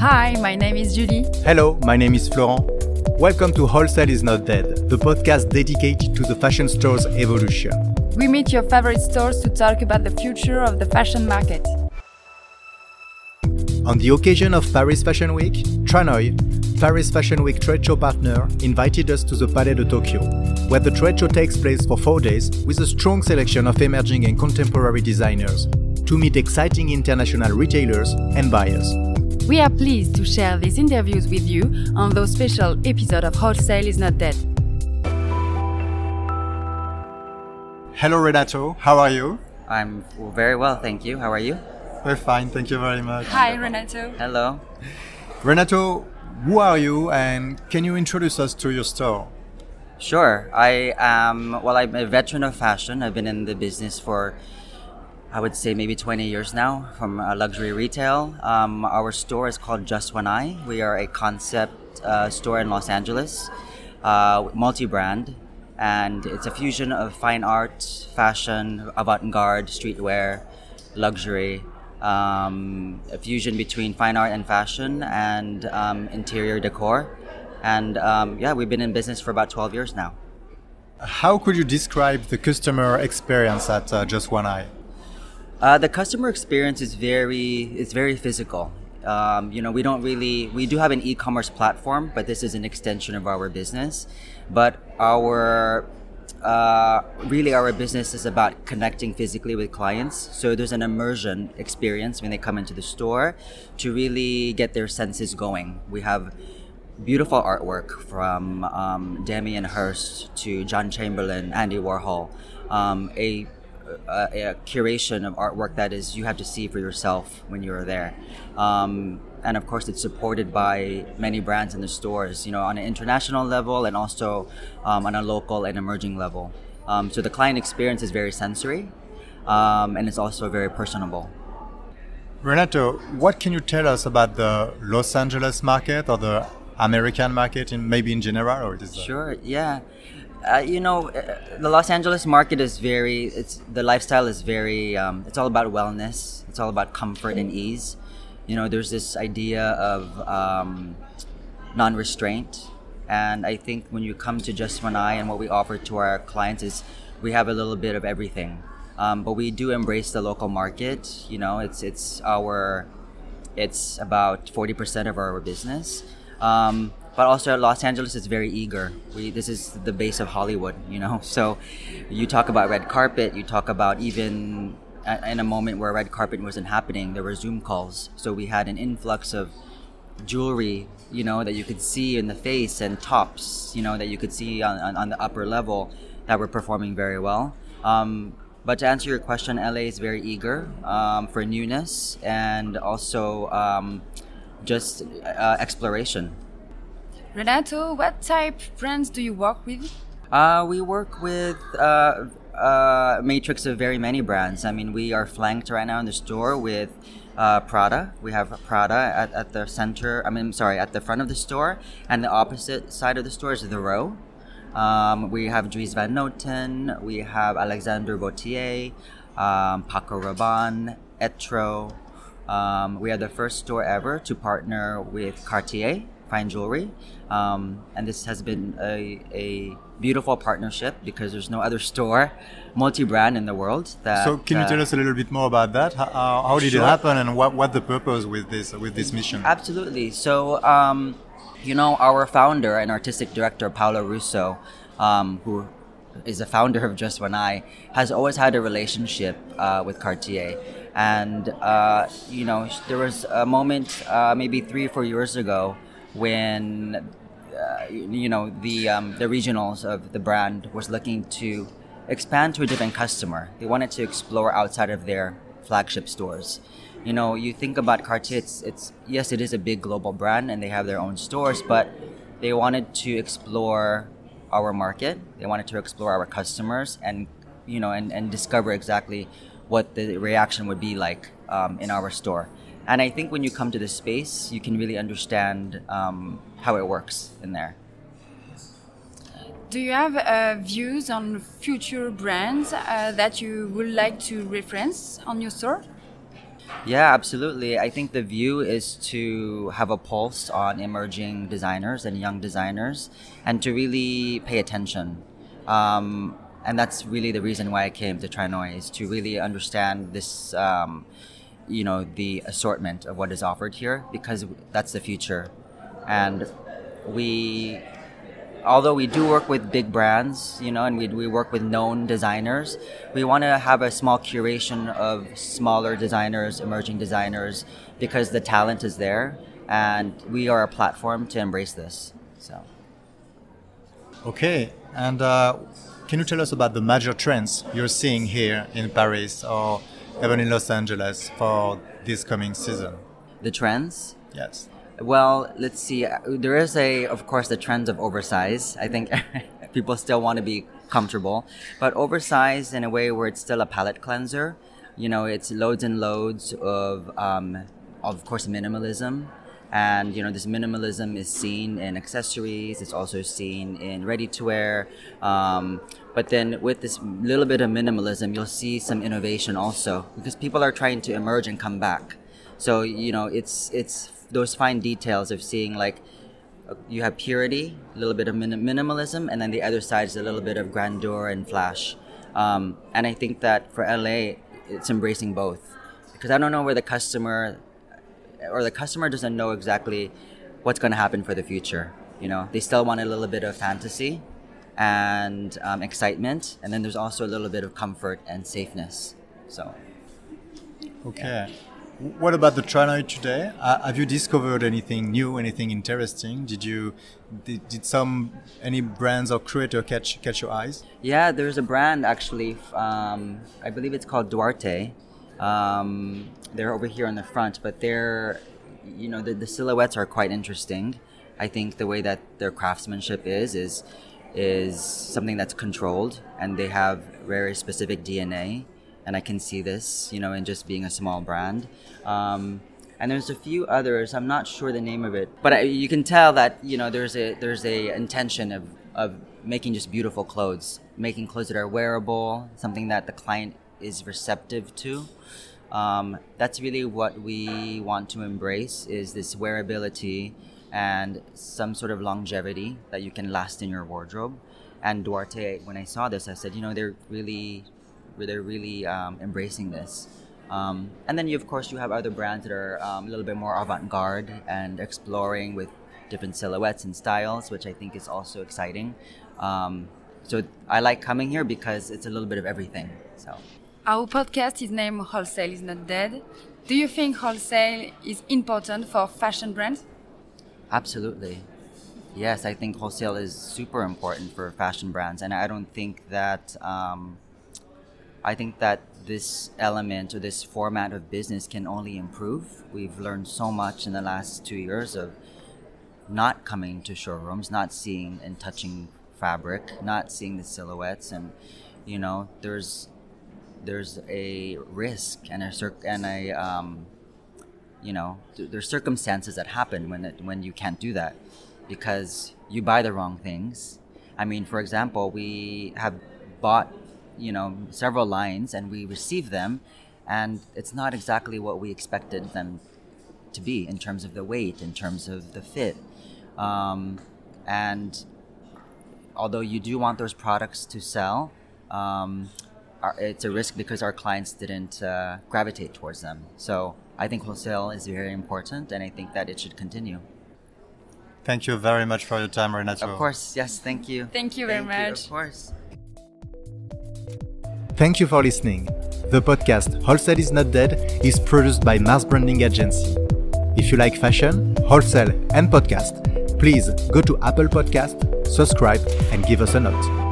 Hi, my name is Julie. Hello, my name is Florent. Welcome to Wholesale is Not Dead, the podcast dedicated to the fashion store's evolution. We meet your favorite stores to talk about the future of the fashion market. On the occasion of Paris Fashion Week, Tranoï, Paris Fashion Week trade show partner, invited us to the Palais de Tokyo, where the trade show takes place for four days with a strong selection of emerging and contemporary designers to meet exciting international retailers and buyers. We are pleased to share these interviews with you on those special episode of Wholesale is Not Dead. Hello, Renato. How are you? I'm very well, thank you. How are you? We're fine, thank you very much. Hi, Renato. Hello. Renato, who are you and can you introduce us to your store? Sure. I am, well, I'm a veteran of fashion. I've been in the business for, I would say, maybe 20 years now from uh, luxury retail. Um, our store is called Just One Eye. We are a concept uh, store in Los Angeles, uh, multi brand, and it's a fusion of fine art, fashion, avant garde, streetwear, luxury. Um, a fusion between fine art and fashion and um, interior decor. And um, yeah, we've been in business for about 12 years now. How could you describe the customer experience at uh, Just One Eye? Uh, the customer experience is very it's very physical. Um, you know, we don't really we do have an e-commerce platform, but this is an extension of our business. But our uh, really our business is about connecting physically with clients. So there's an immersion experience when they come into the store to really get their senses going. We have beautiful artwork from um, Damien Hirst to John Chamberlain, Andy Warhol, um, a, a, a, curation of artwork that is you have to see for yourself when you're there. Um, and of course, it's supported by many brands in the stores, you know, on an international level and also um, on a local and emerging level. Um, so the client experience is very sensory, um, and it's also very personable. Renato, what can you tell us about the Los Angeles market or the American market, in maybe in general, or it is? Sure. Yeah. Uh, you know, uh, the Los Angeles market is very. It's the lifestyle is very. Um, it's all about wellness. It's all about comfort and ease. You know, there's this idea of um, non-restraint, and I think when you come to Just One Eye and what we offer to our clients is we have a little bit of everything, um, but we do embrace the local market. You know, it's it's our it's about forty percent of our business. Um, but also Los Angeles is very eager. We, this is the base of Hollywood, you know. So you talk about red carpet, you talk about even in a moment where red carpet wasn't happening, there were Zoom calls. So we had an influx of jewelry, you know, that you could see in the face and tops, you know, that you could see on, on, on the upper level that were performing very well. Um, but to answer your question, LA is very eager um, for newness and also um, just uh, exploration. Renato, what type brands do you work with? Uh, we work with uh, a matrix of very many brands. I mean, we are flanked right now in the store with uh, Prada. We have Prada at, at the center, I mean, sorry, at the front of the store, and the opposite side of the store is the row. Um, we have Dries Van Noten, we have Alexander Vauthier, um, Paco Rabanne, Etro, um, we are the first store ever to partner with Cartier Fine Jewelry, um, and this has been a, a beautiful partnership because there's no other store, multi-brand in the world. That, so, can you uh, tell us a little bit more about that? How, how did Sure. it happen, and what what the purpose with this with this mission? Absolutely. So, um, you know, our founder and artistic director, Paola Russo, um, who is the founder of Just One Eye, has always had a relationship uh, with Cartier. And, uh, you know, there was a moment uh, maybe three or four years ago when, uh, you know, the, um, the regionals of the brand was looking to expand to a different customer. They wanted to explore outside of their flagship stores. You know, you think about Cartier, it's, it's yes, it is a big global brand and they have their own stores, but they wanted to explore our market. They wanted to explore our customers and you know and, and discover exactly what the reaction would be like um, in our store. And I think when you come to this space, you can really understand um, how it works in there. Do you have uh, views on future brands uh, that you would like to reference on your store? Yeah, absolutely. I think the view is to have a pulse on emerging designers and young designers and to really pay attention. Um, and that's really the reason why I came to Tranoï is to really understand this, um, you know, the assortment of what is offered here because that's the future. And we although we do work with big brands, you know, and we, we work with known designers, we want to have a small curation of smaller designers, emerging designers, because the talent is there, and we are a platform to embrace this. So. Okay, and uh, can you tell us about the major trends you're seeing here in Paris or even in Los Angeles for this coming season? The trends? Yes. Well, let's see. There is a, of course, the trends of oversize. I think people still want to be comfortable, but oversized in a way where it's still a palate cleanser. You know, it's loads and loads of, um, of course, minimalism. And, you know, this minimalism is seen in accessories. It's also seen in ready to wear. Um, but then with this little bit of minimalism, you'll see some innovation also because people are trying to emerge and come back. So, you know, it's, it's those fine details of seeing like you have purity, a little bit of min- minimalism, and then the other side is a little bit of grandeur and flash. Um, and I think that for LA, it's embracing both because I don't know where the customer or the customer doesn't know exactly what's going to happen for the future. You know, they still want a little bit of fantasy and um, excitement, and then there's also a little bit of comfort and safeness. So. Okay. Yeah. What about the Tranoï today? Uh, have you discovered anything new, anything interesting? Did you did, did some any brands or creator catch catch your eyes? Yeah, there's a brand actually. Um, I believe it's called Duarte. Um, they're over here on the front, but they're you know the, the silhouettes are quite interesting. I think the way that their craftsmanship is is is something that's controlled, and they have very specific DNA and I can see this, you know, in just being a small brand. Um, and there's a few others. I'm not sure the name of it, but I, you can tell that you know there's a there's a intention of of making just beautiful clothes, making clothes that are wearable, something that the client is receptive to. Um, that's really what we want to embrace is this wearability and some sort of longevity that you can last in your wardrobe. And Duarte, when I saw this, I said, you know, they're really they're really um, embracing this. Um, and then you, of course, you have other brands that are um, a little bit more avant-garde and exploring with different silhouettes and styles, which I think is also exciting. Um, so I like coming here because it's a little bit of everything. So our podcast is named "Wholesale is Not Dead." Do you think wholesale is important for fashion brands? Absolutely. Yes, I think wholesale is super important for fashion brands, and I don't think that um, I think that this element or this format of business can only improve. We've learned so much in the last two years of not coming to showrooms, not seeing and touching fabric, not seeing the silhouettes, and you know, there's there's a risk and a circ and a um, you know, th- there's circumstances that happen when it, when you can't do that because you buy the wrong things. I mean, for example, we have bought you know several lines and we receive them and it's not exactly what we expected them to be in terms of the weight in terms of the fit um, and although you do want those products to sell um, our, it's a risk because our clients didn't uh, gravitate towards them. So i think wholesale is very important and i think that it should continue. Thank you very much for your time renato of course. Yes thank you. Thank you very thank much you, of course. Thank you for listening. The podcast Wholesale is Not Dead is produced by Mars Branding Agency. If you like fashion, wholesale, and podcast, please go to Apple Podcast, subscribe, and give us a note.